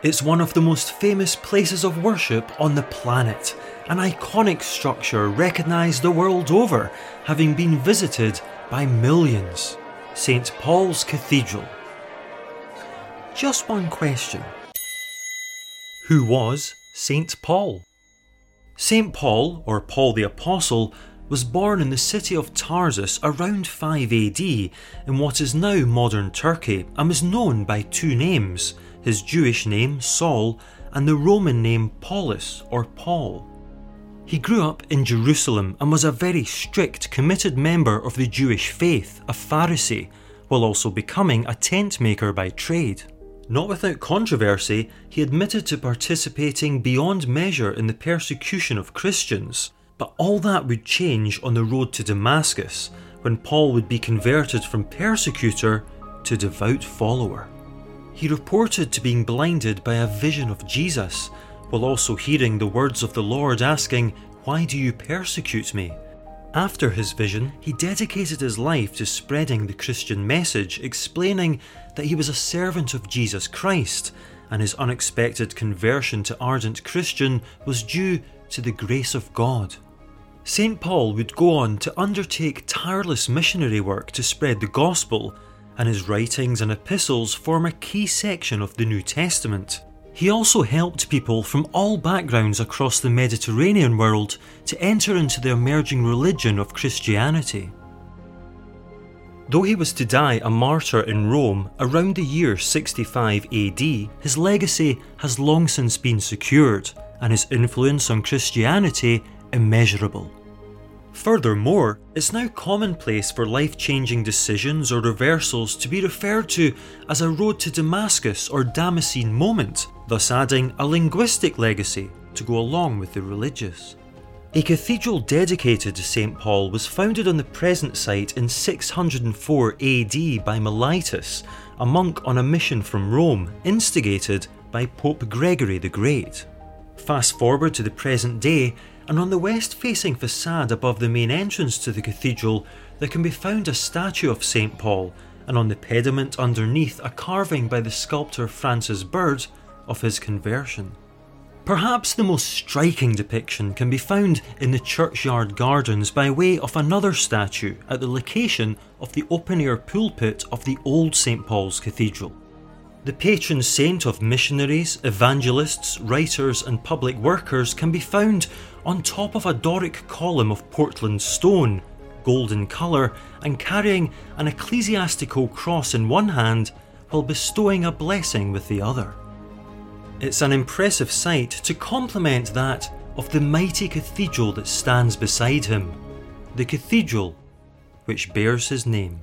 It's one of the most famous places of worship on the planet, an iconic structure recognised the world over, having been visited by millions. St Paul's Cathedral. Just one question Who was St Paul? St Paul, or Paul the Apostle, was born in the city of Tarsus around 5 AD in what is now modern Turkey and was known by two names his Jewish name Saul and the Roman name Paulus or Paul. He grew up in Jerusalem and was a very strict, committed member of the Jewish faith, a Pharisee, while also becoming a tent maker by trade. Not without controversy, he admitted to participating beyond measure in the persecution of Christians, but all that would change on the road to Damascus when Paul would be converted from persecutor to devout follower. He reported to being blinded by a vision of Jesus, while also hearing the words of the Lord asking, Why do you persecute me? After his vision, he dedicated his life to spreading the Christian message, explaining that he was a servant of Jesus Christ, and his unexpected conversion to ardent Christian was due to the grace of God. St. Paul would go on to undertake tireless missionary work to spread the gospel, and his writings and epistles form a key section of the New Testament. He also helped people from all backgrounds across the Mediterranean world to enter into the emerging religion of Christianity. Though he was to die a martyr in Rome around the year 65 AD, his legacy has long since been secured, and his influence on Christianity immeasurable. Furthermore, it's now commonplace for life changing decisions or reversals to be referred to as a road to Damascus or Damascene moment, thus adding a linguistic legacy to go along with the religious. A cathedral dedicated to St. Paul was founded on the present site in 604 AD by Mellitus, a monk on a mission from Rome, instigated by Pope Gregory the Great. Fast forward to the present day, and on the west facing facade above the main entrance to the cathedral, there can be found a statue of St. Paul, and on the pediment underneath, a carving by the sculptor Francis Bird of his conversion. Perhaps the most striking depiction can be found in the churchyard gardens by way of another statue at the location of the open air pulpit of the old St. Paul's Cathedral. The patron saint of missionaries, evangelists, writers, and public workers can be found on top of a Doric column of Portland stone, golden colour, and carrying an ecclesiastical cross in one hand while bestowing a blessing with the other. It's an impressive sight to complement that of the mighty cathedral that stands beside him, the cathedral which bears his name.